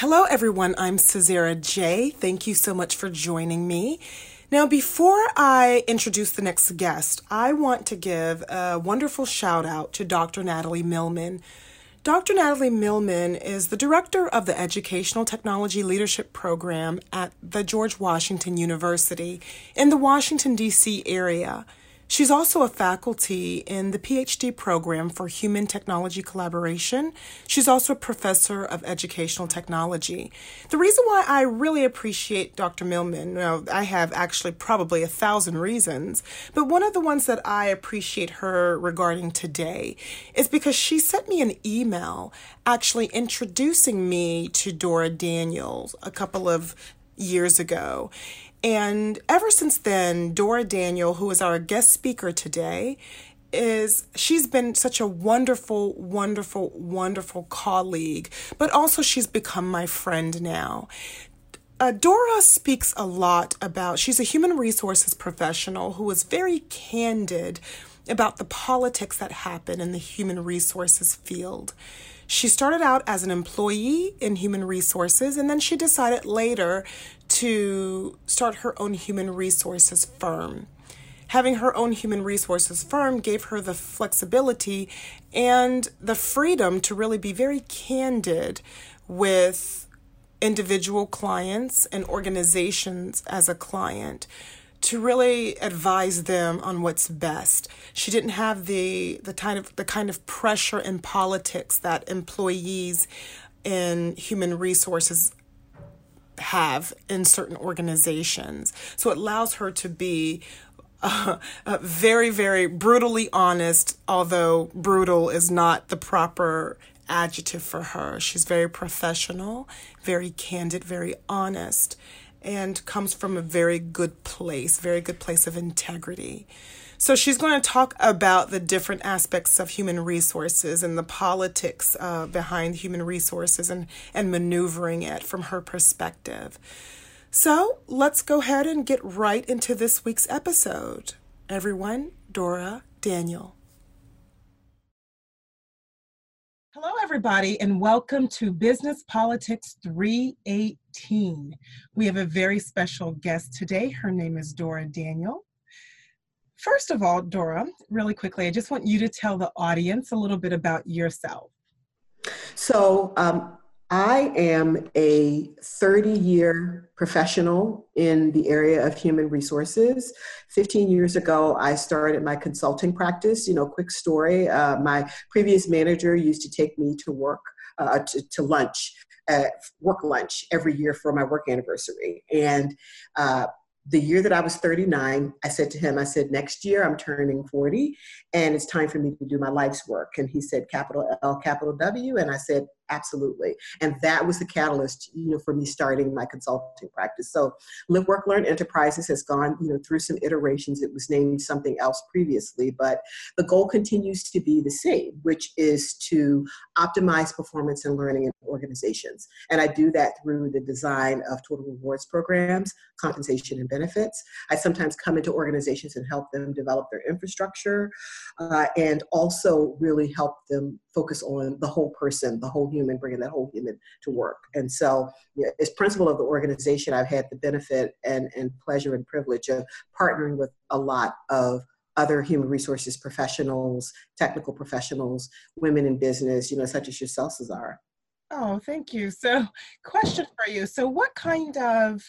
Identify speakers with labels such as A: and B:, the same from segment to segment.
A: Hello, everyone. I'm Cesara J. Thank you so much for joining me. Now, before I introduce the next guest, I want to give a wonderful shout out to Dr. Natalie Millman. Dr. Natalie Millman is the director of the Educational Technology Leadership Program at the George Washington University in the Washington, D.C. area. She's also a faculty in the PhD program for Human Technology Collaboration. She's also a professor of educational technology. The reason why I really appreciate Dr. Millman, well, I have actually probably a thousand reasons, but one of the ones that I appreciate her regarding today is because she sent me an email actually introducing me to Dora Daniels a couple of years ago. And ever since then, Dora Daniel, who is our guest speaker today, is she's been such a wonderful, wonderful, wonderful colleague, but also she's become my friend now. Uh, Dora speaks a lot about, she's a human resources professional who is very candid about the politics that happen in the human resources field. She started out as an employee in human resources, and then she decided later to start her own human resources firm. Having her own human resources firm gave her the flexibility and the freedom to really be very candid with individual clients and organizations as a client to really advise them on what's best. She didn't have the the kind of the kind of pressure in politics that employees in human resources have in certain organizations. So it allows her to be uh, uh, very, very brutally honest, although brutal is not the proper adjective for her. She's very professional, very candid, very honest, and comes from a very good place, very good place of integrity. So she's going to talk about the different aspects of human resources and the politics uh, behind human resources and, and maneuvering it from her perspective. So let's go ahead and get right into this week's episode. Everyone, Dora Daniel. Hello, everybody, and welcome to Business Politics 318. We have a very special guest today. Her name is Dora Daniel. First of all, Dora, really quickly, I just want you to tell the audience a little bit about yourself.
B: So, um, I am a 30 year professional in the area of human resources. 15 years ago, I started my consulting practice. You know, quick story uh, my previous manager used to take me to work, uh, to, to lunch. Uh, work lunch every year for my work anniversary. And uh, the year that I was 39, I said to him, I said, next year I'm turning 40 and it's time for me to do my life's work. And he said, capital L, capital W. And I said, absolutely. And that was the catalyst, you know, for me starting my consulting practice. So Live, Work, Learn Enterprises has gone, you know, through some iterations. It was named something else previously, but the goal continues to be the same, which is to optimize performance and learning in organizations. And I do that through the design of total rewards programs, compensation and benefits. I sometimes come into organizations and help them develop their infrastructure uh, and also really help them focus on the whole person, the whole human, bringing that whole human to work. And so, you know, as principal of the organization, I've had the benefit and, and pleasure and privilege of partnering with a lot of other human resources professionals, technical professionals, women in business, you know, such as yourself, Cesar.
A: Oh, thank you. So, question for you. So, what kind of,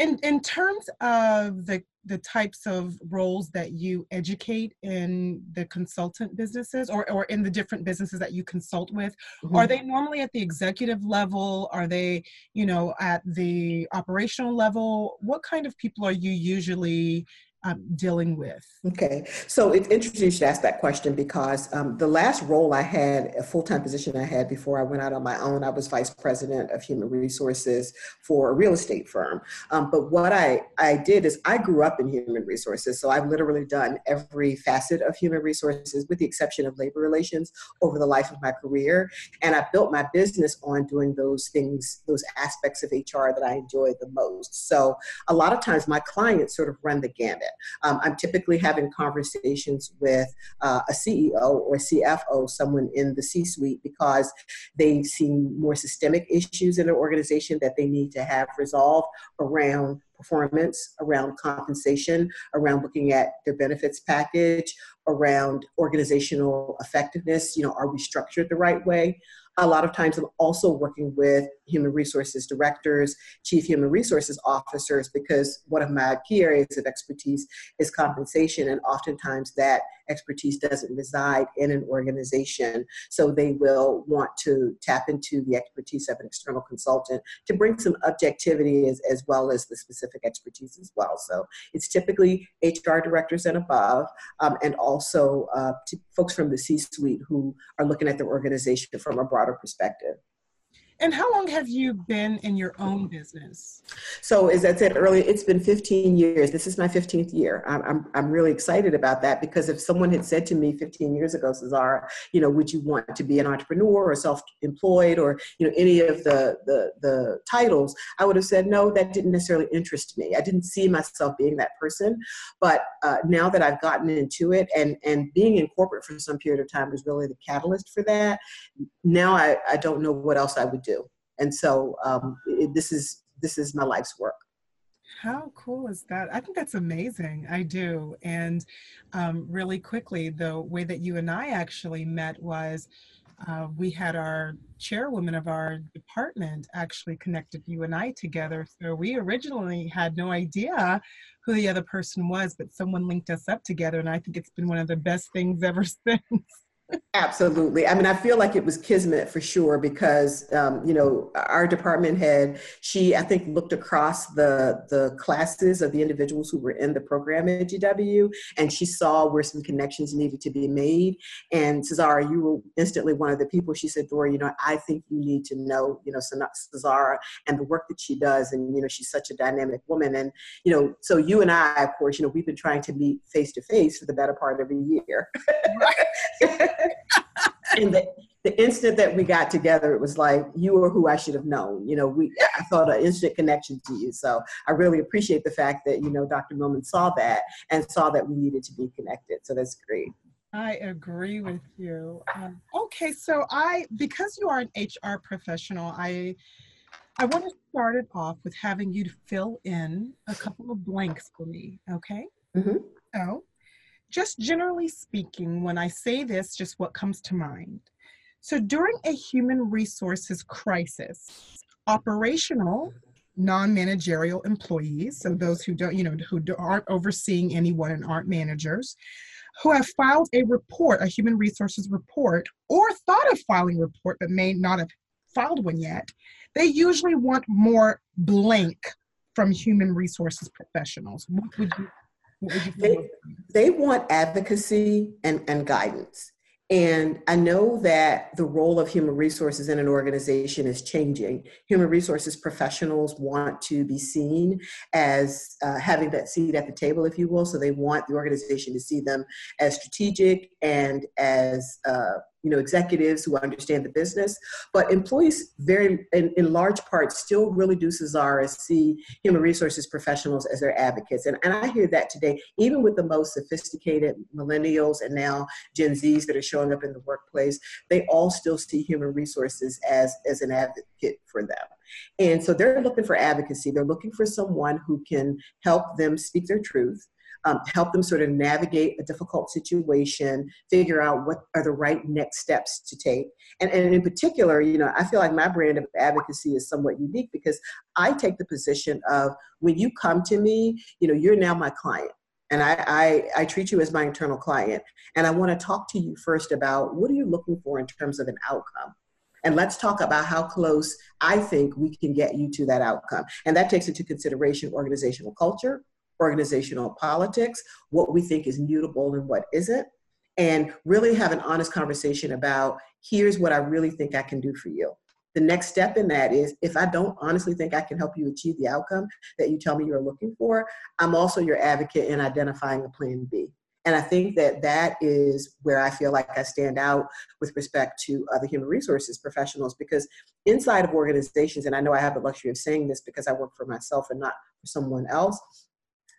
A: in in terms of the the types of roles that you educate in the consultant businesses or, or in the different businesses that you consult with mm-hmm. are they normally at the executive level are they you know at the operational level what kind of people are you usually um, dealing with?
B: Okay, so it's interesting you should ask that question because um, the last role I had, a full time position I had before I went out on my own, I was vice president of human resources for a real estate firm. Um, but what I, I did is I grew up in human resources, so I've literally done every facet of human resources with the exception of labor relations over the life of my career. And I built my business on doing those things, those aspects of HR that I enjoy the most. So a lot of times my clients sort of run the gamut Um, I'm typically having conversations with uh, a CEO or CFO, someone in the C suite, because they see more systemic issues in their organization that they need to have resolved around performance, around compensation, around looking at their benefits package, around organizational effectiveness. You know, are we structured the right way? A lot of times I'm also working with human resources directors, chief human resources officers, because one of my key areas of expertise is compensation. And oftentimes that expertise doesn't reside in an organization. So they will want to tap into the expertise of an external consultant to bring some objectivity as, as well as the specific expertise as well. So it's typically HR directors and above, um, and also uh, folks from the C suite who are looking at their organization from a broader perspective.
A: And how long have you been in your own business?
B: So, as I said earlier, it's been 15 years. This is my 15th year. I'm, I'm, I'm really excited about that because if someone had said to me 15 years ago, Cesara, you know, would you want to be an entrepreneur or self-employed or, you know, any of the, the, the titles, I would have said, no, that didn't necessarily interest me. I didn't see myself being that person. But uh, now that I've gotten into it and, and being in corporate for some period of time was really the catalyst for that. Now I, I don't know what else I would do do. And so um, it, this is this is my life's work.
A: How cool is that? I think that's amazing. I do. And um, really quickly, the way that you and I actually met was uh, we had our chairwoman of our department actually connected you and I together. So we originally had no idea who the other person was, but someone linked us up together. And I think it's been one of the best things ever since.
B: Absolutely. I mean, I feel like it was kismet for sure because, um, you know, our department head, she, I think, looked across the the classes of the individuals who were in the program at GW, and she saw where some connections needed to be made. And Cesara, you were instantly one of the people. She said, Dora, you know, I think you need to know, you know, Cesara and the work that she does, and you know, she's such a dynamic woman. And you know, so you and I, of course, you know, we've been trying to meet face to face for the better part of a year. and the, the instant that we got together, it was like you were who I should have known. You know, we I felt an instant connection to you. So I really appreciate the fact that you know Dr. Millman saw that and saw that we needed to be connected. So that's great.
A: I agree with you. Um, okay, so I because you are an HR professional, I I want to start it off with having you to fill in a couple of blanks for me. Okay. Mm-hmm. So just generally speaking, when I say this, just what comes to mind. So during a human resources crisis, operational non-managerial employees, so those who don't, you know, who aren't overseeing anyone and aren't managers, who have filed a report, a human resources report, or thought of filing a report but may not have filed one yet, they usually want more blank from human resources professionals. What would you
B: they, they want advocacy and, and guidance. And I know that the role of human resources in an organization is changing. Human resources professionals want to be seen as uh, having that seat at the table, if you will. So they want the organization to see them as strategic and as uh, you know executives who understand the business but employees very in, in large part still really do Cesara see human resources professionals as their advocates. And, and i hear that today even with the most sophisticated millennials and now gen z's that are showing up in the workplace they all still see human resources as as an advocate for them. And so they're looking for advocacy. They're looking for someone who can help them speak their truth um, help them sort of navigate a difficult situation, figure out what are the right next steps to take. And, and in particular, you know, I feel like my brand of advocacy is somewhat unique because I take the position of when you come to me, you know, you're now my client and I, I, I, treat you as my internal client and i want to talk to you first about what are you looking for in terms of an outcome and let's talk about how close i think we can get you to that outcome and that takes into consideration organizational culture organizational politics, what we think is mutable and what isn't, and really have an honest conversation about here's what I really think I can do for you. The next step in that is if I don't honestly think I can help you achieve the outcome that you tell me you're looking for, I'm also your advocate in identifying a plan B. And I think that that is where I feel like I stand out with respect to other human resources professionals because inside of organizations, and I know I have the luxury of saying this because I work for myself and not for someone else,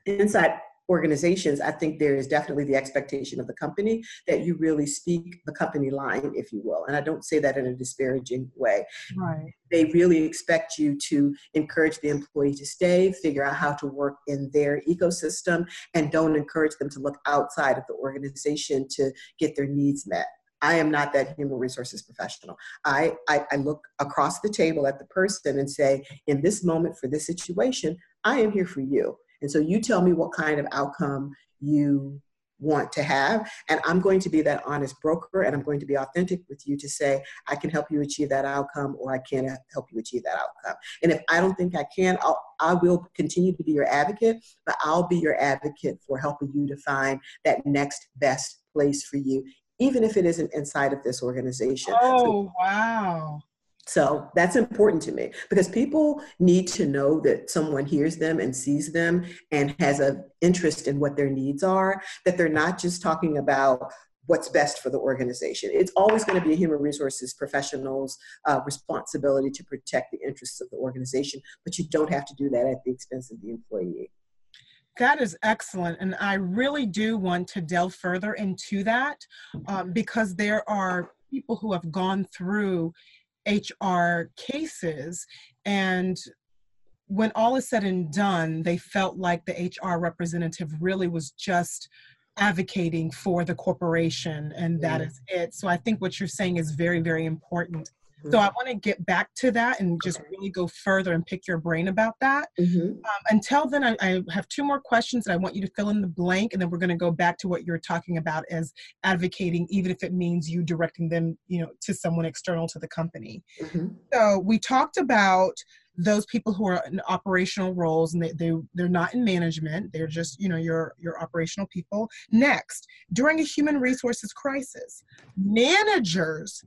B: inside organizations, I think there is definitely the expectation of the company that you really speak the company line, if you will. And I don't say that in a disparaging way.
A: Right.
B: They really expect you to encourage the employee to stay, figure out how to work in their ecosystem, and don't encourage them to look outside of the organization to get their needs met. I am not that human resources professional. I, I, I, look across the table at the person and say, in this moment for this situation, I am here for you. And so you tell me what kind of outcome you want to have. And I'm going to be that honest broker and I'm going to be authentic with you to say, I can help you achieve that outcome or I can't help you achieve that outcome. And if I don't think I can, I'll, I will continue to be your advocate, but I'll be your advocate for helping you to find that next best place for you, even if it isn't inside of this organization.
A: Oh, so, wow.
B: So that's important to me because people need to know that someone hears them and sees them and has an interest in what their needs are, that they're not just talking about what's best for the organization. It's always going to be a human resources professional's uh, responsibility to protect the interests of the organization, but you don't have to do that at the expense of the employee.
A: That is excellent. And I really do want to delve further into that um, because there are people who have gone through HR cases. And when all is said and done, they felt like the HR representative really was just advocating for the corporation and that mm. is it. So I think what you're saying is very, very important. So I want to get back to that and just really go further and pick your brain about that. Mm-hmm. Um, until then, I, I, have two more questions that I want you to fill in the blank, and then we're going to go back to what you're talking about as advocating, even if it means you directing them, you know, to someone external to the company. Mm-hmm. So we talked about those people who are in operational roles and they, they they're not in management they're just you know your your operational people next during a human resources crisis managers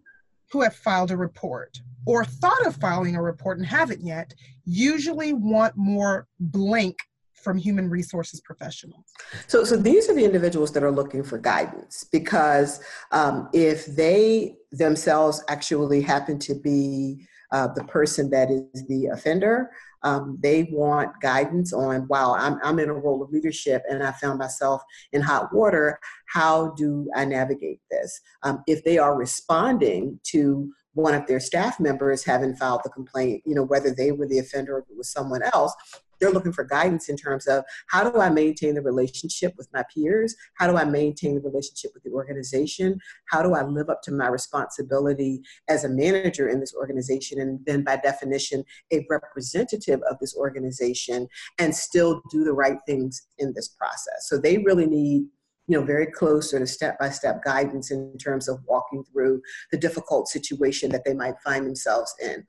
A: who have filed a report or thought of filing a report and haven't yet usually want more blank from human resources professionals?
B: So, so these are the individuals that are looking for guidance because um, if they themselves actually happen to be uh, the person that is the offender, um, they want guidance on, wow, I'm, I'm in a role of leadership and I found myself in hot water. How do I navigate this? Um, if they are responding to one of their staff members having filed the complaint, you know, whether they were the offender or if it was someone else, they're looking for guidance in terms of how do I maintain the relationship with my peers? How do I maintain the relationship with the organization? How do I live up to my responsibility as a manager in this organization and then by definition a representative of this organization and still do the right things in this process? So they really need you know very close sort of step-by-step guidance in terms of walking through the difficult situation that they might find themselves in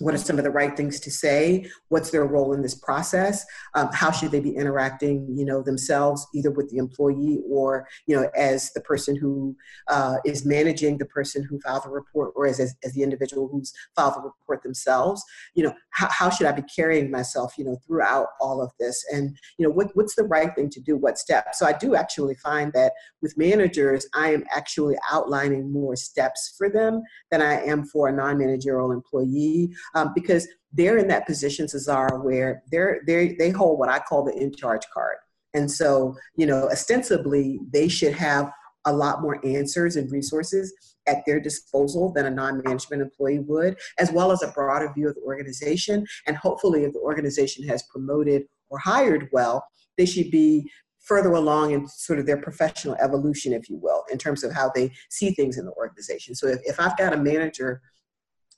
B: what are some of the right things to say? What's their role in this process? Um, how should they be interacting you know themselves either with the employee or you know as the person who uh, is managing the person who filed the report or as, as, as, the individual who's filed the report themselves? You know how, how should i be carrying myself you know throughout all of this? And you know what, what's the right thing to do? What steps? So i do actually find that with managers i am actually outlining more steps for them than i am for a non-managerial employee um, because they're in that position, Cesara, where they're, they they hold what I call the in charge card. And so, you know, ostensibly, they should have a lot more answers and resources at their disposal than a non management employee would, as well as a broader view of the organization. And hopefully, if the organization has promoted or hired well, they should be further along in sort of their professional evolution, if you will, in terms of how they see things in the organization. So if, if I've got a manager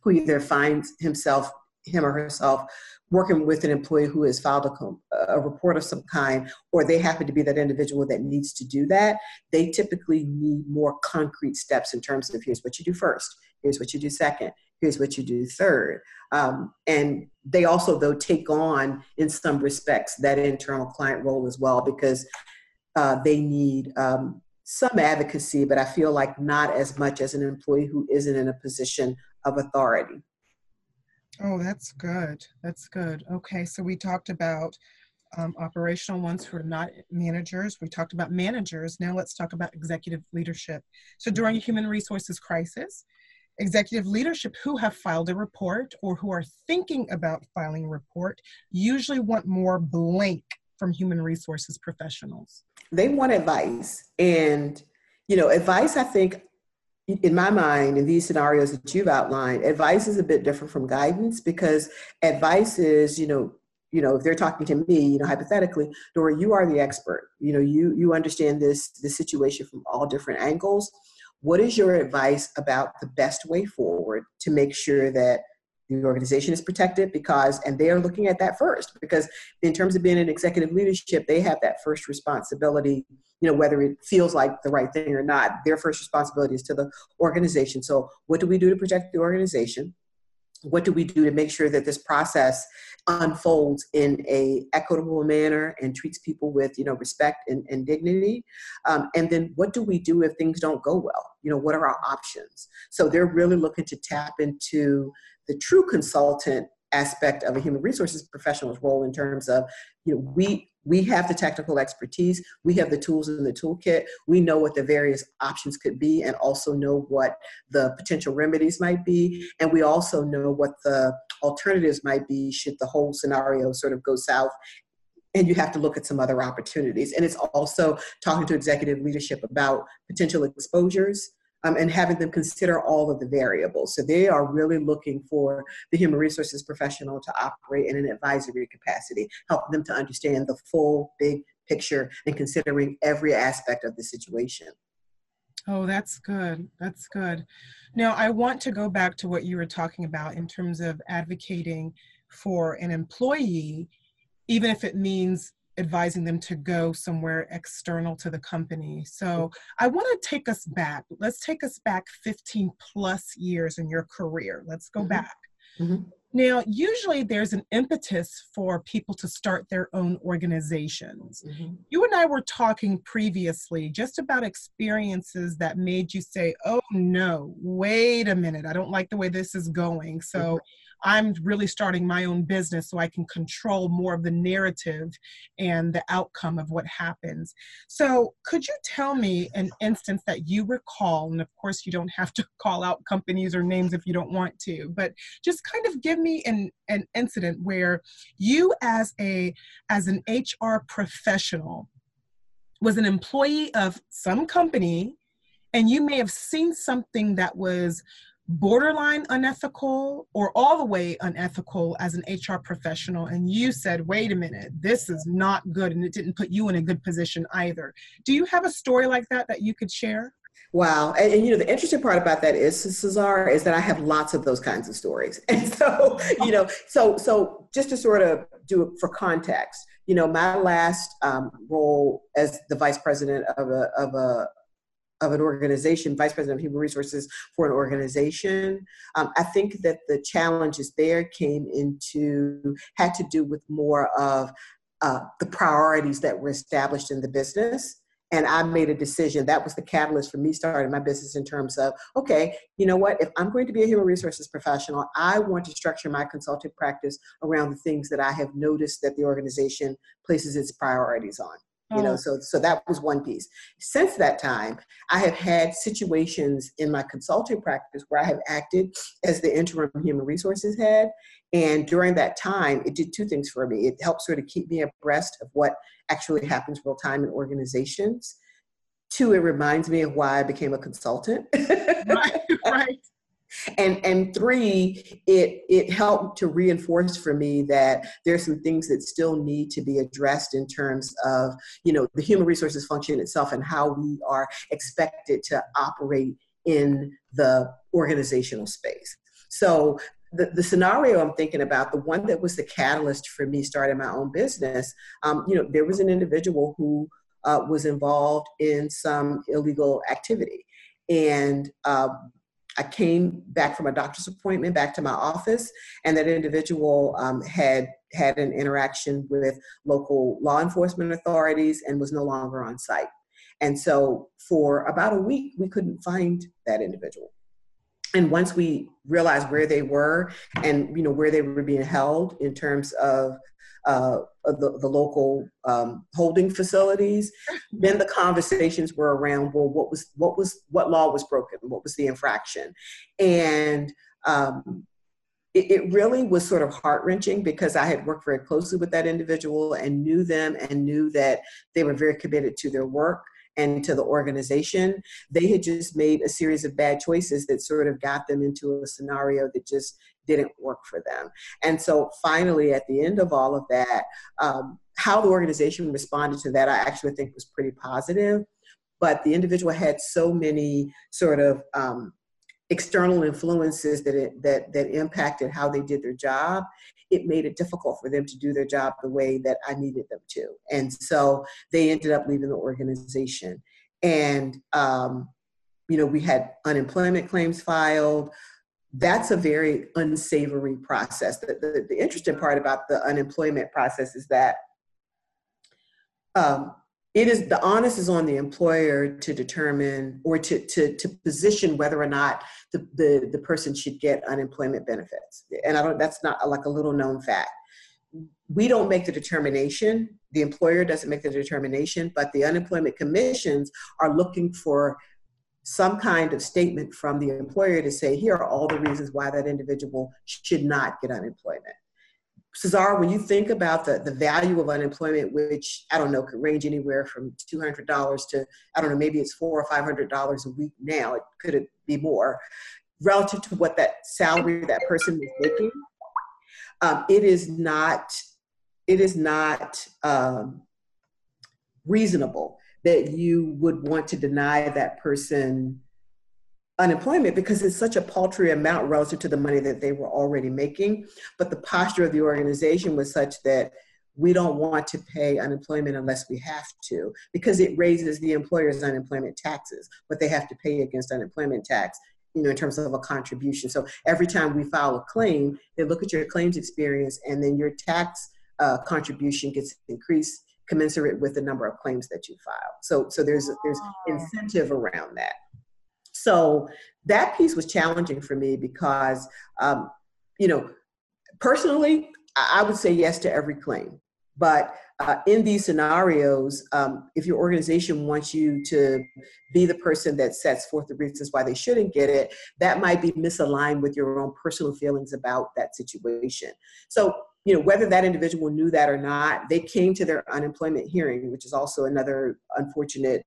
B: who either finds himself, him or herself, working with an employee who has filed a, a, report of some kind, or they happen to be that individual that needs to do that, they typically need more concrete steps in terms of here's what you do first, here's what you do second, here's what you do third. Um, and they also, though, take on, in some respects, that internal client role as well because uh, they need um, some advocacy, but I feel like not as much as an employee who isn't in a position of authority.
A: Oh, that's good. That's good. Okay, so we talked about um, operational ones who are not managers. We talked about managers. Now let's talk about executive leadership. So during a human resources crisis, executive leadership who have filed a report or who are thinking about filing a report usually want more blank from human resources professionals?
B: They want advice. And, you know, advice, I think, in my mind, in these scenarios that you've outlined, advice is a bit different from guidance because advice is, you know, you know, if they're talking to me, you know, hypothetically, Dora, you are the expert. You know, you you understand this this situation from all different angles. What is your advice about the best way forward to make sure that the organization is protected because and they are looking at that first because in terms of being in executive leadership they have that first responsibility you know whether it feels like the right thing or not their first responsibility is to the organization. So what do we do to protect the organization? What do we do to make sure that this process unfolds in a equitable manner and treats people with you know respect and, and dignity? Um, and then what do we do if things don't go well? You know what are our options? So they're really looking to tap into the true consultant aspect of a human resources professional's role in terms of you know we we have the technical expertise we have the tools in the toolkit we know what the various options could be and also know what the potential remedies might be and we also know what the alternatives might be should the whole scenario sort of go south and you have to look at some other opportunities. And it's also talking to executive leadership about potential exposures um, and having them consider all of the variables. So they are really looking for the human resources professional to operate in an advisory capacity, helping them to understand the full big picture and considering every aspect of the situation.
A: Oh, that's good. That's good. Now, I want to go back to what you were talking about in terms of advocating for an employee, even if it means advising them to go somewhere external to the company. So I want to take us back. Let's take us back 15 plus years in your career. Let's go mm-hmm. back. Mm-hmm. Now, usually there's an impetus for people to start their own organizations. Mm-hmm. You and I were talking previously just about experiences that made you say, oh no, wait a minute, I don't like the way this is going. So mm-hmm. I'm really starting my own business so I can control more of the narrative and the outcome of what happens. So, could you tell me an instance that you recall? And of course, you don't have to call out companies or names if you don't want to, but just kind of give me an, an incident where you, as a as an HR professional, was an employee of some company and you may have seen something that was borderline unethical or all the way unethical as an HR professional, and you said, wait a minute, this is not good, and it didn't put you in a good position either. Do you have a story like that that you could share?
B: Wow. And, and, you know, the interesting part about that is, Cesar, is that I have lots of those kinds of stories. And so, you know, so, so just to sort of do it for context, you know, my last um, role as the vice president of a, of a, of an organization, vice president of human resources for an organization. Um, I think that the challenges there came into, had to do with more of uh, the priorities that were established in the business. And I made a decision. That was the catalyst for me starting my business in terms of, okay, you know what? If I'm going to be a human resources professional, I want to structure my consulting practice around the things that I have noticed that the organization places its priorities on you know oh. so so that was one piece. Since that time i have had situations in my consulting practice where i have acted as the interim human resources head and during that time it did two things for me. It helped sort of keep me abreast of what actually happens real time in organizations. Two it reminds me of why i became a consultant.
A: Right right
B: and and three it it helped to reinforce for me that there's some things that still need to be addressed in terms of you know the human resources function itself and how we are expected to operate in the organizational space so the, the scenario I'm thinking about, the one that was the catalyst for me starting my own business, um, you know, there was an individual who uh, was involved in some illegal activity. And uh, I came back from a doctor's appointment back to my office, and that individual um, had had an interaction with local law enforcement authorities and was no longer on site. And so, for about a week, we couldn't find that individual. And once we realized where they were and you know where they were being held in terms of uh, the, the local um, holding facilities. Then the conversations were around, well, what was what was what law was broken? What was the infraction? And um, it, it really was sort of heart wrenching because I had worked very closely with that individual and knew them and knew that they were very committed to their work and to the organization. They had just made a series of bad choices that sort of got them into a scenario that just didn't work for them. And so finally, at the end of all of that, um, how the organization responded to that, I actually think was pretty positive. But the individual had so many sort of um, external influences that it, that that impacted how they did their job it made it difficult for them to do their job the way that i needed them to and so they ended up leaving the organization and um, you know we had unemployment claims filed that's a very unsavory process the, the, the interesting part about the unemployment process is that um, it is the onus is on the employer to determine or to, to, to position whether or not the, the, the person should get unemployment benefits. And I don't, that's not like a little known fact. We don't make the determination, the employer doesn't make the determination, but the unemployment commissions are looking for some kind of statement from the employer to say, here are all the reasons why that individual should not get unemployment. Cesar, when you think about the, the value of unemployment, which I don't know, could range anywhere from $200 to, I don't know, maybe it's four or $500 a week now, it could be more, relative to what that salary that person was making, um, it is not, it is not um, reasonable that you would want to deny that person unemployment because it's such a paltry amount relative to the money that they were already making. But the posture of the organization was such that we don't want to pay unemployment unless we have to because it raises the employer's unemployment taxes, what they have to pay against unemployment tax. You know, in terms of a contribution. So every time we file a claim, they look at your claims experience, and then your tax uh, contribution gets increased commensurate with the number of claims that you file. So, so there's there's incentive around that. So that piece was challenging for me because, um, you know, personally, I would say yes to every claim. But uh, in these scenarios, um, if your organization wants you to be the person that sets forth the reasons why they shouldn't get it, that might be misaligned with your own personal feelings about that situation. So, you know, whether that individual knew that or not, they came to their unemployment hearing, which is also another unfortunate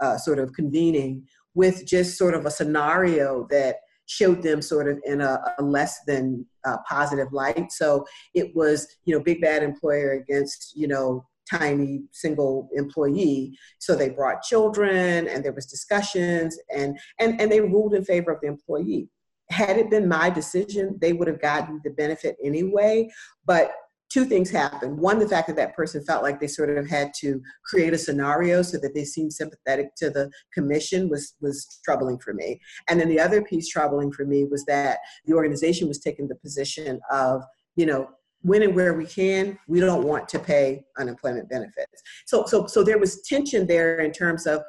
B: uh, sort of convening with just sort of a scenario that showed them sort of in a, a less than uh, positive light. So it was, you know, big bad employer against, you know, tiny single employee. So they brought children and there was discussions and, and, and they ruled in favor of the employee. Had it been my decision, they would have gotten the benefit anyway. But two things happened. One, the fact that that person felt like they sort of had to create a scenario so that they seemed sympathetic to the commission was was troubling for me. And then the other piece troubling for me was that the organization was taking the position of, you know, when and where we can, we don't want to pay unemployment benefits. So so so there was tension there in terms of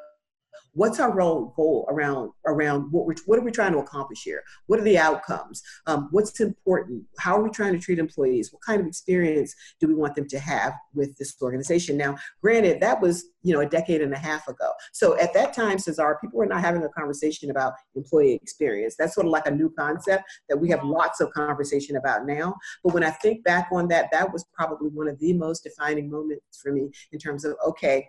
B: what's our role goal around around what we're what are we trying to accomplish here? What are the outcomes? Um, what's important? How are we trying to treat employees? What kind of experience do we want them to have with this organization? Now granted that was you know a decade and a half ago. So at that time cesar people were not having a conversation about employee experience. That's sort of like a new concept that we have lots of conversation about now. But when i think back on that that was probably one of the most defining moments for me in terms of okay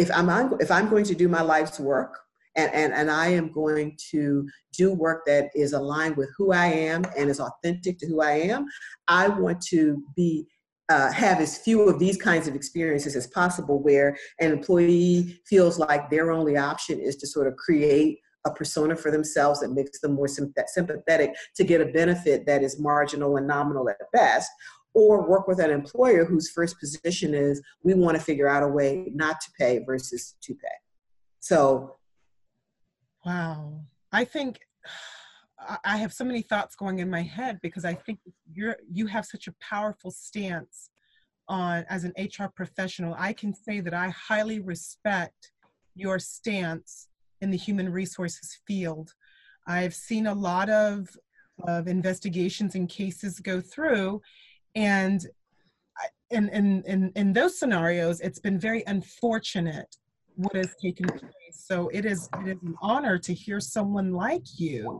B: if I'm if I'm going to do my life's work and, and, and I am going to do work that is aligned with who I am and is authentic to who I am, I want to be uh, have as few of these kinds of experiences as possible where an employee feels like their only option is to sort of create a persona for themselves that makes them more sympathetic to get a benefit that is marginal and nominal at best or work with an employer whose first position is we want to figure out a way not to pay versus to pay. So,
A: wow. I think I have so many thoughts going in my head because I think you're you have such a powerful stance on as an HR professional. I can say that I highly respect your stance in the human resources field. I've seen a lot of of investigations and cases go through and in, in, in, in those scenarios, it's been very unfortunate what has taken place. So it is, it is an honor to hear someone like you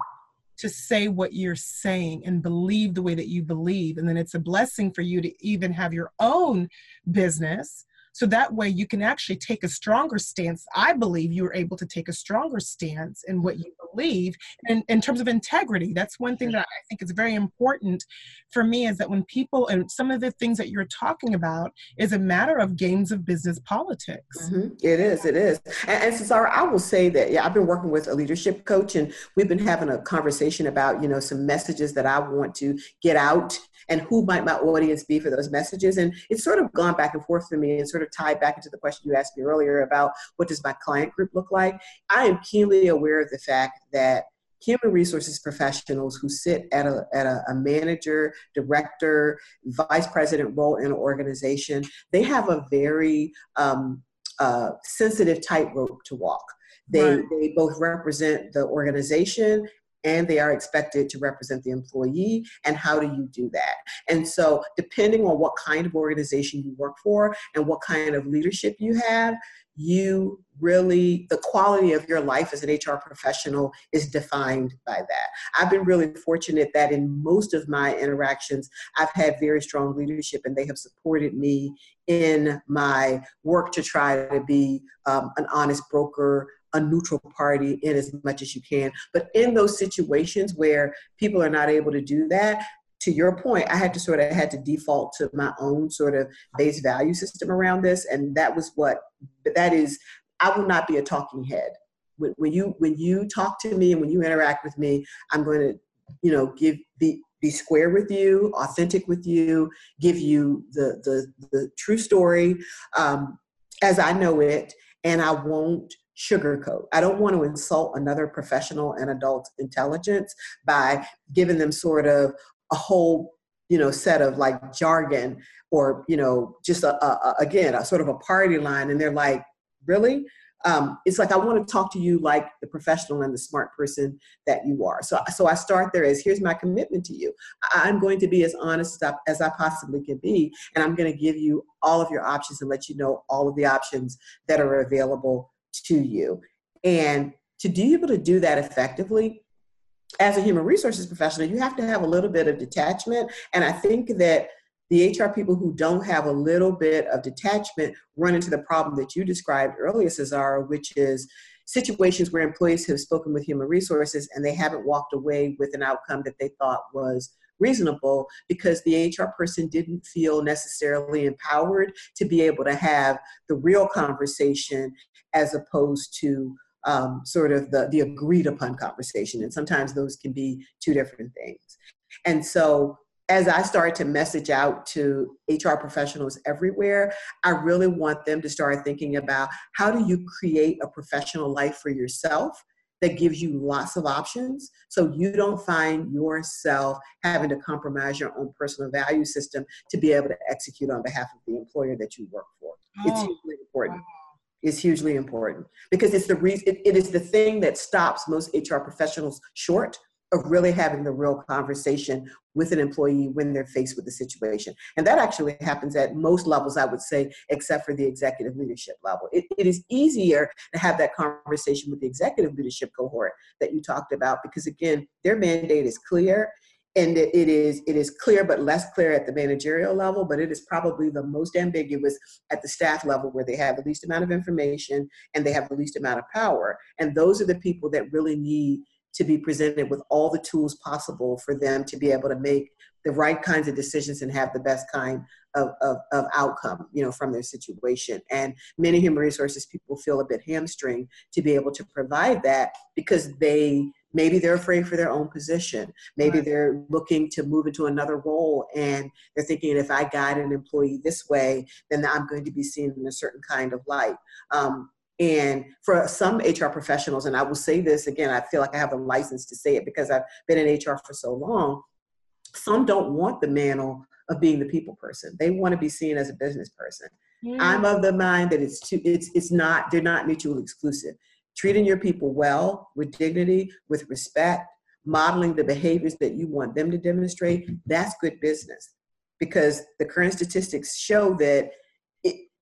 A: to say what you're saying and believe the way that you believe. And then it's a blessing for you to even have your own business so that way you can actually take a stronger stance. I believe you were able to take a stronger stance in what you believe and in terms of integrity. That's one thing that I think is very important for me is that when people and some of the things that you're talking about is a matter of games of business politics.
B: Mm-hmm. It is, it is. And, and Cesara, I will say that, yeah, I've been working with a leadership coach and we've been having a conversation about, you know, some messages that I want to get out and who might my audience be for those messages. And it's sort of gone back and forth for me and sort of tied back into the question you asked me earlier about what does my client group look like. I am keenly aware of the fact that human resources professionals who sit at a, at a, a, manager, director, vice president role in an organization, they have a very um, uh, sensitive tightrope to walk. They, right. they both represent the organization and they are expected to represent the employee and how do you do that? And so depending on what kind of organization you work for and what kind of leadership you have you really the quality of your life as an hr professional is defined by that. I've been really fortunate that in most of my interactions i've had very strong leadership and they have supported me in my work to try to be um, an honest broker a neutral party in as much as you can. But in those situations where people are not able to do that, to your point, I had to sort of had to default to my own sort of base value system around this, and that was what but that is. I will not be a talking head. When, when you when you talk to me and when you interact with me, I'm going to, you know, give be be square with you, authentic with you, give you the the the true story um, as I know it, and I won't sugarcoat. I don't want to insult another professional and adult intelligence by giving them sort of a whole you know set of like jargon or you know just a, a, again a sort of a party line and they're like really um, it's like I want to talk to you like the professional and the smart person that you are. So, so I start there as here's my commitment to you. I'm going to be as honest as I possibly can be, and I'm going to give you all of your options and let you know all of the options that are available to you. And to be able to do that effectively, as a human resources professional, you have to have a little bit of detachment. And I think that the HR people who don't have a little bit of detachment run into the problem that you described earlier, Cesara, which is situations where employees have spoken with human resources and they haven't walked away with an outcome that they thought was reasonable because the HR person didn't feel necessarily empowered to be able to have the real conversation as opposed to um, sort of the, the agreed upon conversation. And sometimes those can be two different things. And so as I started to message out to HR professionals everywhere, I really want them to start thinking about how do you create a professional life for yourself that gives you lots of options so you don't find yourself having to compromise your own personal value system to be able to execute on behalf of the employer that you work for. Oh, it's hugely important. It's hugely important because it's the reason it, it is the thing that stops most HR professionals short of really having the real conversation with an employee when they're faced with the situation. And that actually happens at most levels, I would say, except for the executive leadership level. It, it is easier to have that conversation with the executive leadership cohort that you talked about because, again, their mandate is clear. And it, it is it is clear, but less clear at the managerial level. But it is probably the most ambiguous at the staff level, where they have the least amount of information and they have the least amount of power. And those are the people that really need to be presented with all the tools possible for them to be able to make the right kinds of decisions and have the best kind of, of, of outcome you know from their situation. And many human resources people feel a bit hamstring to be able to provide that because they maybe they're afraid for their own position. Maybe right. they're looking to move into another role and they're thinking if i guide an employee this way then i'm going to be seen in a certain kind of light. Um, and for some HR professionals, and I will say this again, I feel like I have a license to say it because I've been in HR for so long. Some don't want the mantle of being the people person. They want to be seen as a business person. I'm of the mind that it's too, it's it's not they're not mutually exclusive. Treating your people well, with dignity, with respect, modeling the behaviors that you want them to demonstrate, that's good business. Because the current statistics show that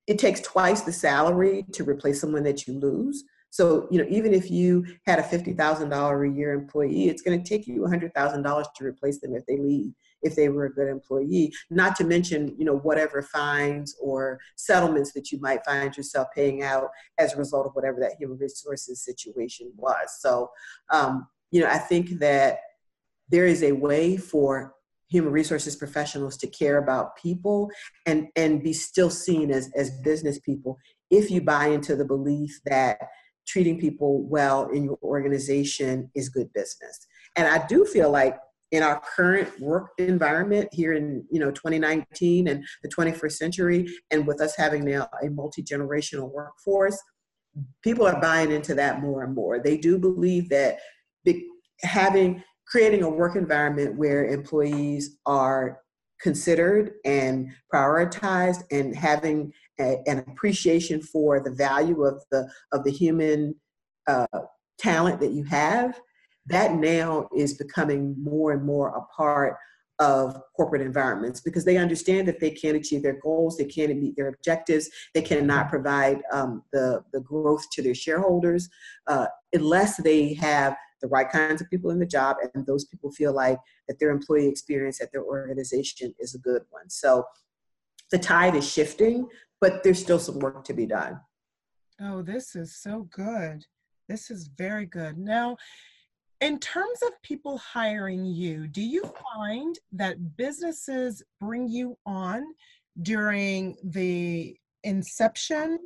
B: it takes twice the salary to replace someone that you lose. So, you know, even if you had a $50,000 a year employee, it's going to take you $100,000 to replace them if they leave, if they were a good employee, not to mention, you know, whatever fines or settlements that you might find yourself paying out as a result of whatever that human resources situation was. So, um, you know, I think that there is a way for human resources professionals to care about people and and be still seen as as business people if you buy into the belief that treating people well in your organization is good business. And I do feel like in our current work environment here in you know 2019 and the 21st century and with us having now a multi-generational workforce people are buying into that more and more they do believe that having creating a work environment where employees are considered and prioritized and having a, an appreciation for the value of the of the human uh, talent that you have that now is becoming more and more a part of corporate environments because they understand that they can't achieve their goals, they can't meet their objectives, they cannot provide um, the, the growth to their shareholders uh, unless they have the right kinds of people in the job and those people feel like that their employee experience at their organization is a good one. So the tide is shifting, but there's still some work to be done.
A: Oh, this is so good. This is very good. Now, in terms of people hiring you, do you find that businesses bring you on during the inception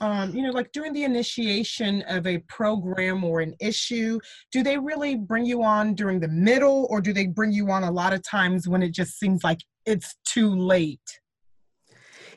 A: um, you know, like during the initiation of a program or an issue, do they really bring you on during the middle or do they bring you on a lot of times when it just seems like it's too late?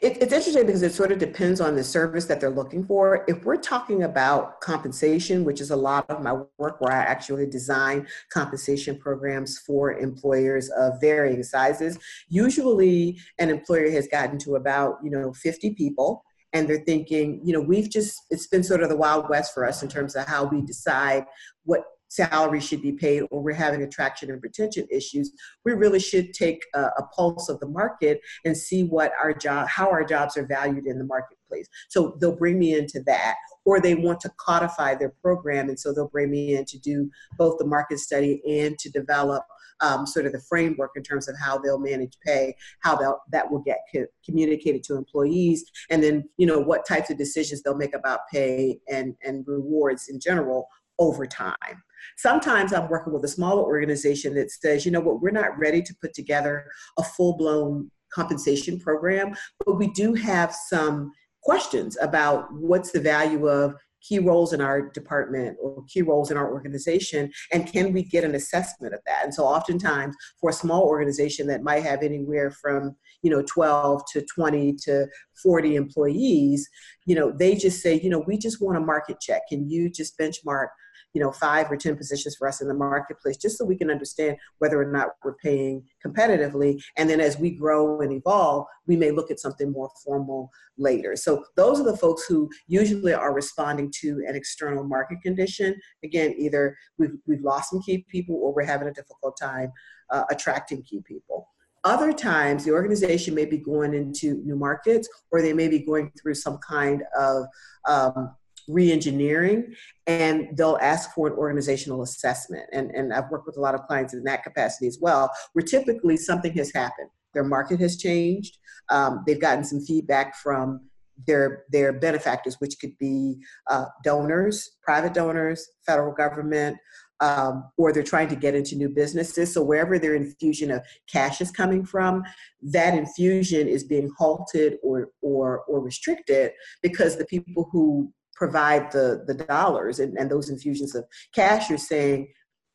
B: It, it's interesting because it sort of depends on the service that they're looking for. If we're talking about compensation, which is a lot of my work where I actually design compensation programs for employers of varying sizes, usually an employer has gotten to about, you know, 50 people and they're thinking, you know, we've just, it's been sort of the Wild West for us in terms of how we decide what salary should be paid or we're having attraction and retention issues. We really should take a, a, pulse of the market and see what our job how our jobs are valued in the marketplace. So they'll bring me into that or they want to codify their program and so they'll bring me in to do both the market study and to develop um, sort of the framework in terms of how they'll manage pay, how that will get co- communicated to employees, and then you know what types of decisions they'll make about pay and and rewards in general over time. Sometimes I'm working with a smaller organization that says, you know what, we're not ready to put together a full blown compensation program, but we do have some questions about what's the value of key roles in our department or key roles in our organization and can we get an assessment of that? And so oftentimes for a small organization that might have anywhere from you know 12 to 20 to 40 employees you know they just say you know we just want a market check. Can you just benchmark you know five or ten positions for us in the marketplace just so we can understand whether or not we're paying competitively. And then as we grow and evolve we may look at something more formal later. So those are the folks who usually are responding to an external market condition. Again either we've, we've lost some key people or we're having a difficult time uh, attracting key people. Other times, the organization may be going into new markets or they may be going through some kind of um, re-engineering and they'll ask for an organizational assessment. And, and i've worked with a lot of clients in that capacity as well where typically something has happened. Their market has changed. Um, they've gotten some feedback from their their benefactors which could be uh, donors private donors federal government um, or they're trying to get into new businesses. So wherever their infusion of cash is coming from, that infusion is being halted or or or restricted because the people who provide the the dollars and, and those infusions of cash you're saying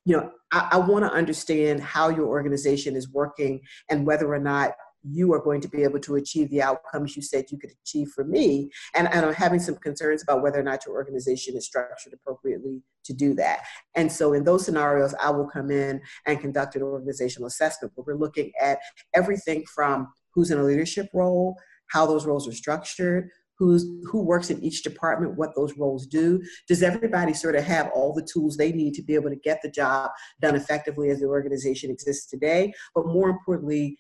B: you know i, I want to understand how your organization is working and whether or not you are going to be able to achieve the outcomes you said you could achieve for me. And, and i'm having some concerns about whether or not your organization is structured appropriately to do that. And so in those scenarios i will come in and conduct an organizational assessment where we're looking at everything from who's in a leadership role how those roles are structured who's who works in each department, what those roles do. Does everybody sort of have all the tools they need to be able to get the job done effectively as the organization exists today? But more importantly,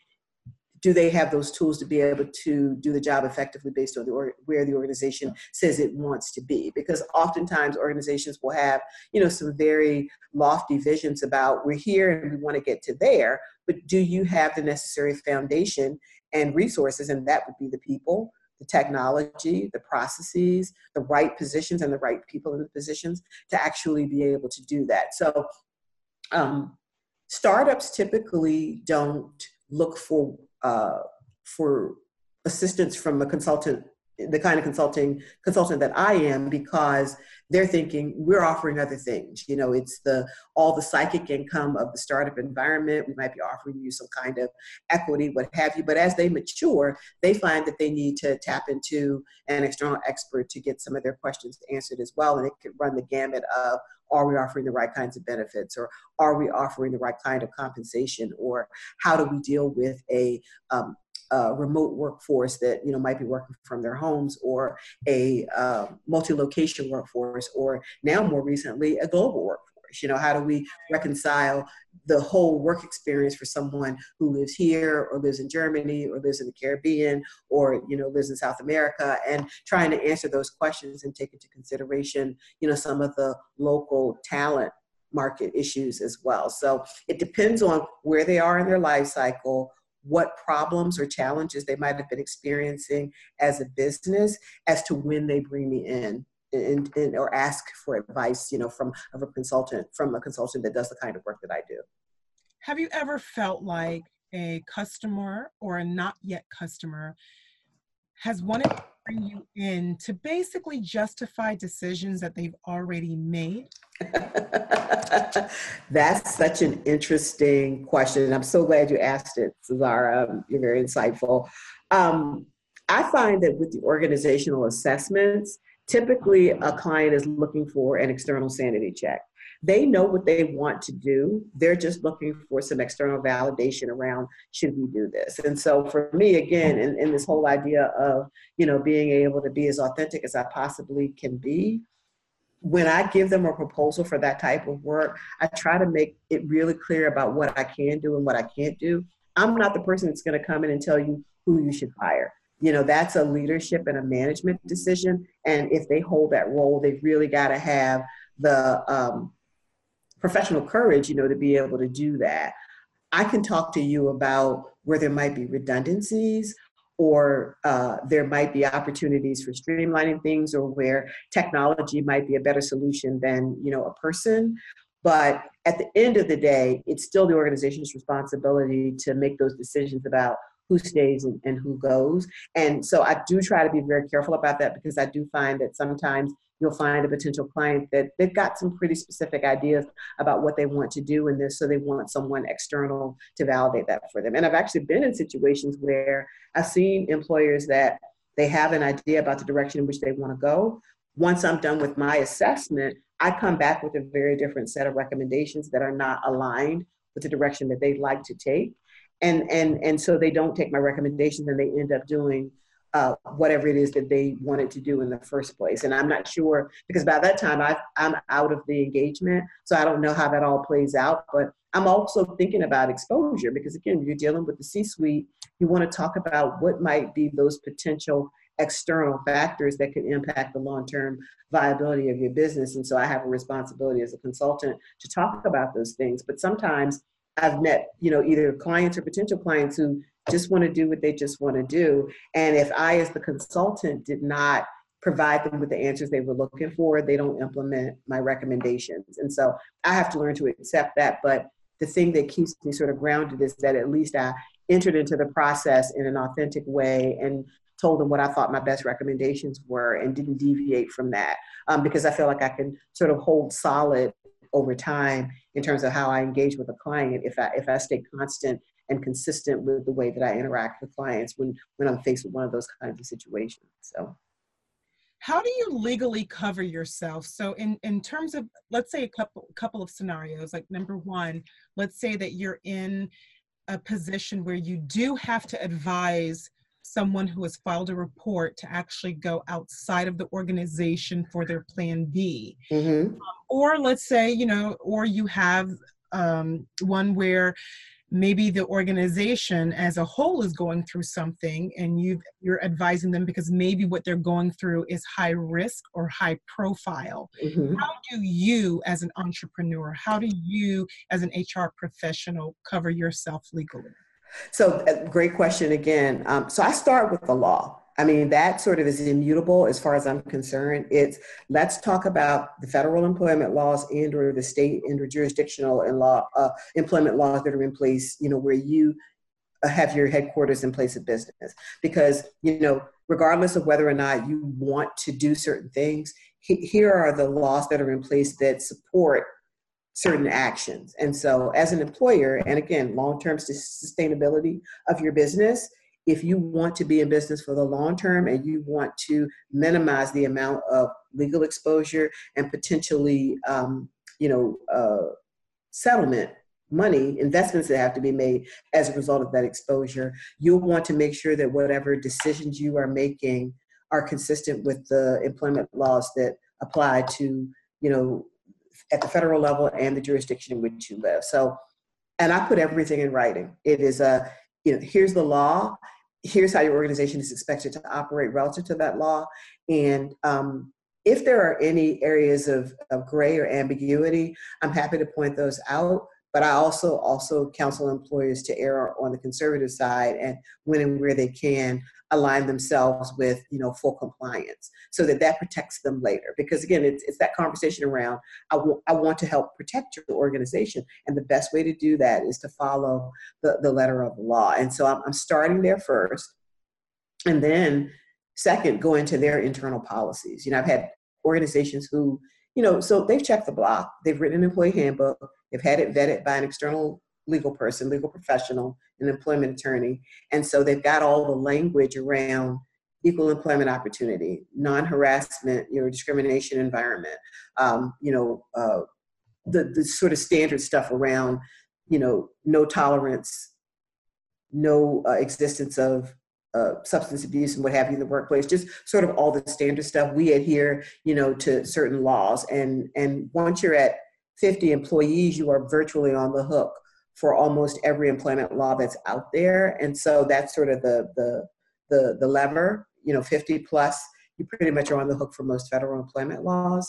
B: do they have those tools to be able to do the job effectively based on the or, where the organization says it wants to be because oftentimes organizations will have you know some very lofty visions about we're here and we want to get to there but do you have the necessary foundation and resources and that would be the people the technology the processes the right positions and the right people in the positions to actually be able to do that. So um, startups typically don't look for uh, for assistance from a consultant the kind of consulting consultant that I am because they're thinking we're offering other things. You know, it's the all the psychic income of the startup environment. We might be offering you some kind of equity, what have you. But as they mature, they find that they need to tap into an external expert to get some of their questions answered as well. And it could run the gamut of are we offering the right kinds of benefits or are we offering the right kind of compensation or how do we deal with a um, remote workforce that you know might be working from their homes or a uh, multi-location workforce or now more recently a global workforce. You know how do we reconcile the whole work experience for someone who lives here or lives in germany or lives in the caribbean or you know lives in south america and trying to answer those questions and take into consideration you know some of the local talent market issues as well. So it depends on where they are in their life cycle what problems or challenges they might have been experiencing as a business as to when they bring me in and, and, or ask for advice, you know, from of a consultant, from a consultant that does the kind of work that I do.
A: Have you ever felt like a customer or a not yet customer has wanted to bring you in to basically justify decisions that they've already made?
B: That's such an interesting question. I'm so glad you asked it, Cesara. You're very insightful. Um, I find that with the organizational assessments, typically a client is looking for an external sanity check. They know what they want to do. They're just looking for some external validation around should we do this. And so for me, again, in, in this whole idea of, you know, being able to be as authentic as I possibly can be, when I give them a proposal for that type of work, I try to make it really clear about what I can do and what I can't do. I'm not the person that's going to come in and tell you who you should hire. You know, that's a leadership and a management decision. And if they hold that role, they've really got to have the um, professional courage, you know, to be able to do that. I can talk to you about where there might be redundancies or uh, there might be opportunities for streamlining things or where technology might be a better solution than you know a person but at the end of the day it's still the organization's responsibility to make those decisions about who stays and, and who goes and so i do try to be very careful about that because i do find that sometimes you'll find a potential client that they've got some pretty specific ideas about what they want to do in this so they want someone external to validate that for them. And i've actually been in situations where i've seen employers that they have an idea about the direction in which they want to go. Once i'm done with my assessment i come back with a very different set of recommendations that are not aligned with the direction that they'd like to take. And and and so they don't take my recommendations and they end up doing uh, whatever it is that they wanted to do in the first place. And I'm not sure because by that time I, I'm out of the engagement, so I don't know how that all plays out. But I'm also thinking about exposure because again, you're dealing with the C-suite. You want to talk about what might be those potential external factors that could impact the long-term viability of your business. And so I have a responsibility as a consultant to talk about those things. But sometimes I've met, you know, either clients or potential clients who just want to do what they just want to do. And if I, as the consultant, did not provide them with the answers they were looking for, they don't implement my recommendations. And so I have to learn to accept that. But the thing that keeps me sort of grounded is that at least I entered into the process in an authentic way and told them what I thought my best recommendations were and didn't deviate from that um, because I feel like I can sort of hold solid over time in terms of how I engage with a client if I if I stay constant and consistent with the way that I interact with clients when when I'm faced with one of those kinds of situations. So
A: how do you legally cover yourself so in in terms of let's say a couple couple of scenarios like number one let's say that you're in a position where you do have to advise someone who has filed a report to actually go outside of the organization for their plan b mm-hmm. um, or let's say you know or you have um, one where maybe the organization as a whole is going through something and you you're advising them because maybe what they're going through is high risk or high profile. Mm-hmm. how do you as an entrepreneur how do you as an hr professional cover yourself legally?
B: So uh, great question again. Um, so i start with the law I mean, that sort of is immutable as far as I'm concerned. It's let's talk about the federal employment laws and or the state and or jurisdictional and law uh, employment laws that are in place, you know, where you uh, have your headquarters in place of business. Because, you know, regardless of whether or not you want to do certain things, he, here are the laws that are in place that support certain actions. And so, as an employer, and again, long term sustainability of your business, if you want to be in business for the long term and you want to minimize the amount of legal exposure and potentially, um, you know, uh, settlement money, investments that have to be made as a result of that exposure, you'll want to make sure that whatever decisions you are making are consistent with the employment laws that apply to, you know, at the federal level and the jurisdiction in which you live. So, and I put everything in writing. It is a, you know, here's the law here's how your organization is expected to operate relative to that law. And um, if there are any areas of, of gray or ambiguity, I'm happy to point those out. But I also also counsel employers to err on the conservative side and when and where they can align themselves with you know full compliance so that that protects them later. Because again it's, it's that conversation around I, w- I want to help protect your organization and the best way to do that is to follow the, the letter of the law. And so I'm, I'm starting there first and then second go into their internal policies. You know i've had organizations who you know so they've checked the block they've written an employee handbook they've had it vetted by an external legal person, legal professional, an employment attorney. And so they've got all the language around equal employment opportunity, non-harassment, you know, discrimination environment, um, you know, uh, the, the sort of standard stuff around, you know, no tolerance, no uh, existence of uh, substance abuse and what have you in the workplace, just sort of all the standard stuff. We adhere, you know, to certain laws. And, and once you're at 50 employees, you are virtually on the hook for almost every employment law that's out there. And so that's sort of the the the, the lever, you know, 50 plus, you pretty much are on the hook for most federal employment laws.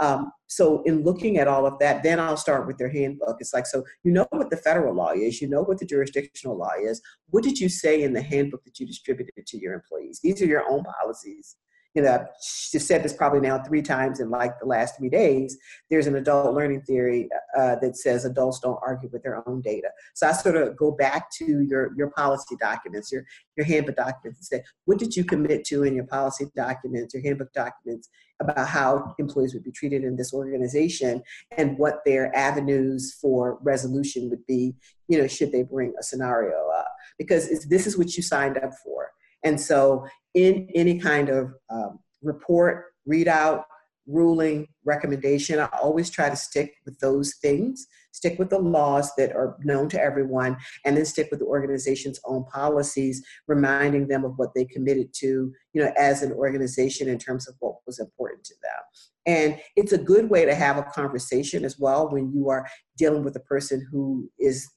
B: Um, so in looking at all of that, then I'll start with their handbook. It's like, so you know what the federal law is, you know what the jurisdictional law is. What did you say in the handbook that you distributed to your employees? These are your own policies you know, I've said this probably now three times in like the last three days. There's an adult learning theory uh, that says adults don't argue with their own data. So I sort of go back to your your policy documents, your your handbook documents, and say, what did you commit to in your policy documents, your handbook documents about how employees would be treated in this organization, and what their avenues for resolution would be, you know, should they bring a scenario up? Because this is what you signed up for. And so, in any kind of um, report, readout, ruling, recommendation, I always try to stick with those things, stick with the laws that are known to everyone, and then stick with the organization's own policies, reminding them of what they committed to, you know, as an organization in terms of what was important to them. And it's a good way to have a conversation as well when you are dealing with a person who is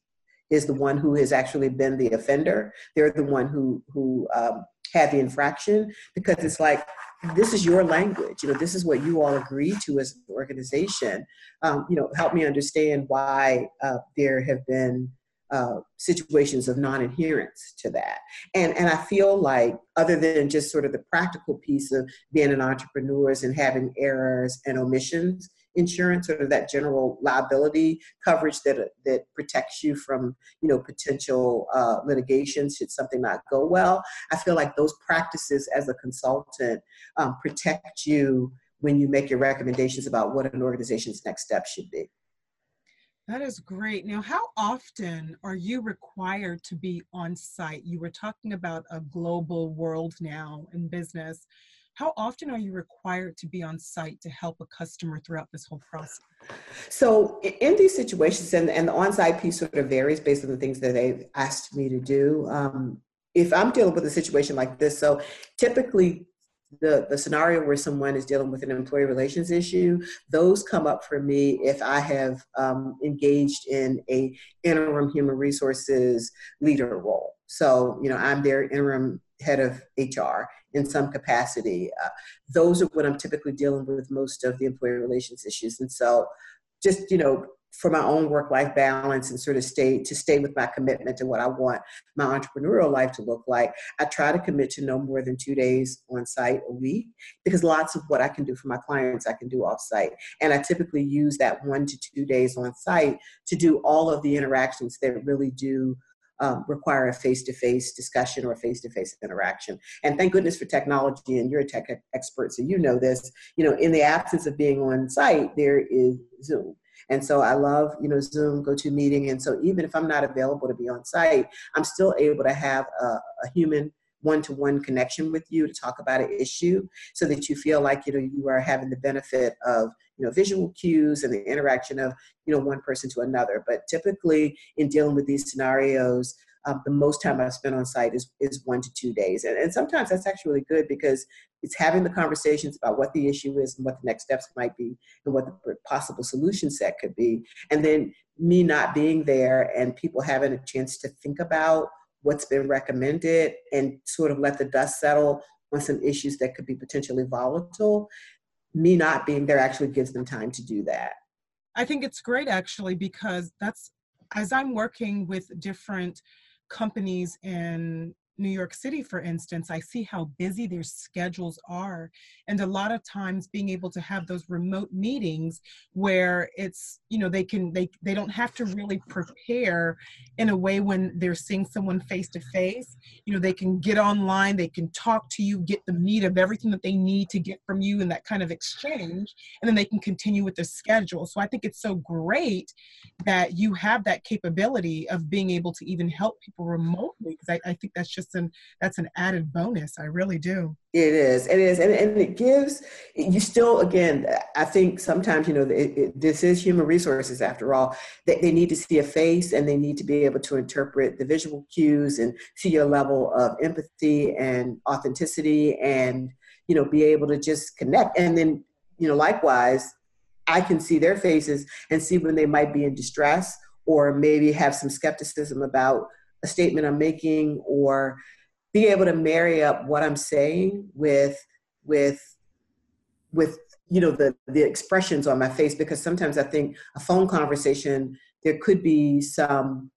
B: is the one who has actually been the offender. They're the one who who um, had the infraction because it's like this is your language. You know, this is what you all agree to as an organization. Um, you know, help me understand why uh, there have been uh, situations of non-adherence to that. And and I feel like other than just sort of the practical piece of being an entrepreneur and having errors and omissions insurance or that general liability coverage that that protects you from you know potential uh, litigation should something not go well. I feel like those practices as a consultant um, protect you when you make your recommendations about what an organization's next step should be.
A: That is great. Now, how often are you required to be on site? You were talking about a global world now in business. How often are you required to be on site to help a customer throughout this whole process?
B: So, in these situations, and, and the on site piece sort of varies based on the things that they've asked me to do. Um, if I'm dealing with a situation like this, so typically the, the scenario where someone is dealing with an employee relations issue, those come up for me if I have um, engaged in a interim human resources leader role. So, you know, I'm their interim head of HR in some capacity. Uh, those are what I'm typically dealing with most of the employee relations issues. And so, just you know, for my own work life balance and sort of stay to stay with my commitment to what I want my entrepreneurial life to look like, I try to commit to no more than two days on site a week because lots of what I can do for my clients I can do off site. And I typically use that one to two days on site to do all of the interactions that really do um, require a face-to-face discussion or a face-to-face interaction. And thank goodness for technology, and you're a tech expert, so you know this. You know, in the absence of being on site, there is Zoom. And so I love, you know, Zoom, GoToMeeting. And so even if I'm not available to be on site, I'm still able to have a, a human one-to-one connection with you to talk about an issue so that you feel like you know you are having the benefit of you know visual cues and the interaction of you know one person to another but typically in dealing with these scenarios um, the most time I've spent on site is, is one to two days. And, and sometimes that's actually really good because it's having the conversations about what the issue is and what the next steps might be and what the possible solution set could be. And then me not being there and people having a chance to think about what's been recommended and sort of let the dust settle on some issues that could be potentially volatile. Me not being there actually gives them time to do that.
A: I think it's great actually because that's as I'm working with different companies in New York City, for instance, I see how busy their schedules are. And a lot of times being able to have those remote meetings where it's, you know, they can, they, they don't have to really prepare in a way when they're seeing someone face to face. You know, they can get online, they can talk to you, get the meat of everything that they need to get from you in that kind of exchange. And then they can continue with their schedule. So I think it's so great that you have that capability of being able to even help people remotely because I, I think that's just just an that's an added bonus. I really do.
B: It is. It is, and, and it gives you still. Again, I think sometimes you know it, it, this is human resources after all. They, they need to see a face, and they need to be able to interpret the visual cues and see your level of empathy and authenticity, and you know be able to just connect. And then you know likewise, I can see their faces and see when they might be in distress or maybe have some skepticism about a statement I'm making or be able to marry up what I'm saying with with with you know the the expressions on my face because sometimes I think a phone conversation there could be some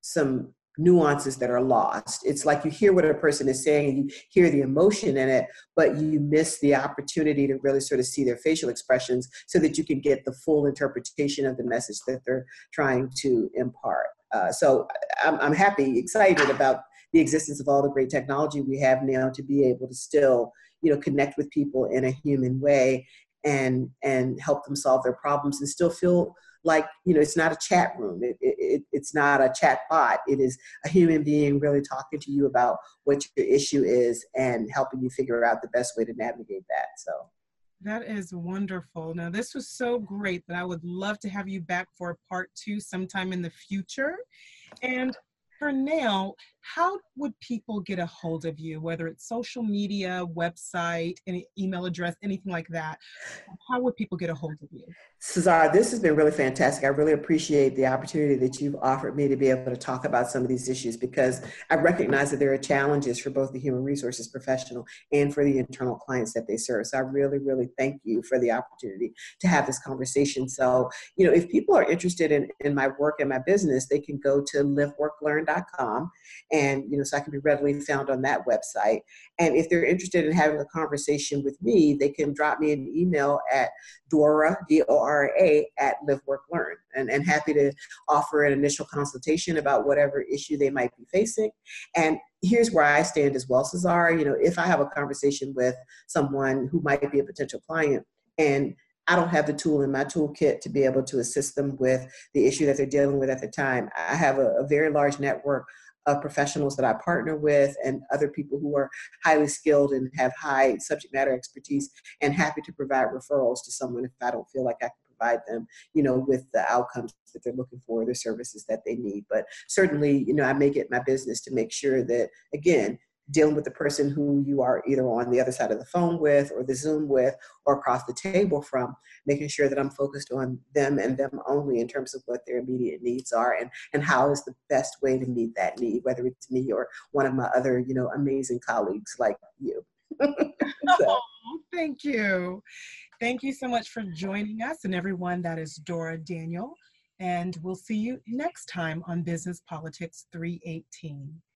B: some nuances that are lost. It's like you hear what a person is saying and you hear the emotion in it, but you miss the opportunity to really sort of see their facial expressions so that you can get the full interpretation of the message that they're trying to impart. Uh, so I'm, I'm happy, excited about the existence of all the great technology we have now to be able to still, you know, connect with people in a human way and and help them solve their problems and still feel like you know it's not a chat room. It, it, it's not a chat bot it is a human being really talking to you about what your issue is and helping you figure out the best way to navigate that so
A: that is wonderful. Now, this was so great that I would love to have you back for part two sometime in the future. And for now, how would people get a hold of you, whether it's social media, website, any email address, anything like that? How would people get a hold of you?
B: Cesar, this has been really fantastic. I really appreciate the opportunity that you've offered me to be able to talk about some of these issues because I recognize that there are challenges for both the human resources professional and for the internal clients that they serve. So I really, really thank you for the opportunity to have this conversation. So, you know, if people are interested in, in my work and my business, they can go to liveworklearn.com and you know so i can be readily found on that website. And if they're interested in having a conversation with me they can drop me an email at dora d-o-r-a at live work learn. And, and happy to offer an initial consultation about whatever issue they might be facing. And here's where i stand as well cesar you know if i have a conversation with someone who might be a potential client and I don't have the tool in my toolkit to be able to assist them with the issue that they're dealing with at the time. I have a, a very large network of professionals that I partner with and other people who are highly skilled and have high subject matter expertise and happy to provide referrals to someone if I don't feel like I can provide them, you know, with the outcomes that they're looking for, the services that they need. But certainly, you know, I make it my business to make sure that, again, dealing with the person who you are either on the other side of the phone with or the Zoom with or across the table from, making sure that I'm focused on them and them only in terms of what their immediate needs are and, and how is the best way to meet that need, whether it's me or one of my other, you know, amazing colleagues like you.
A: so. oh, thank you. Thank you so much for joining us and everyone. That is Dora Daniel. And we'll see you next time on Business Politics 318.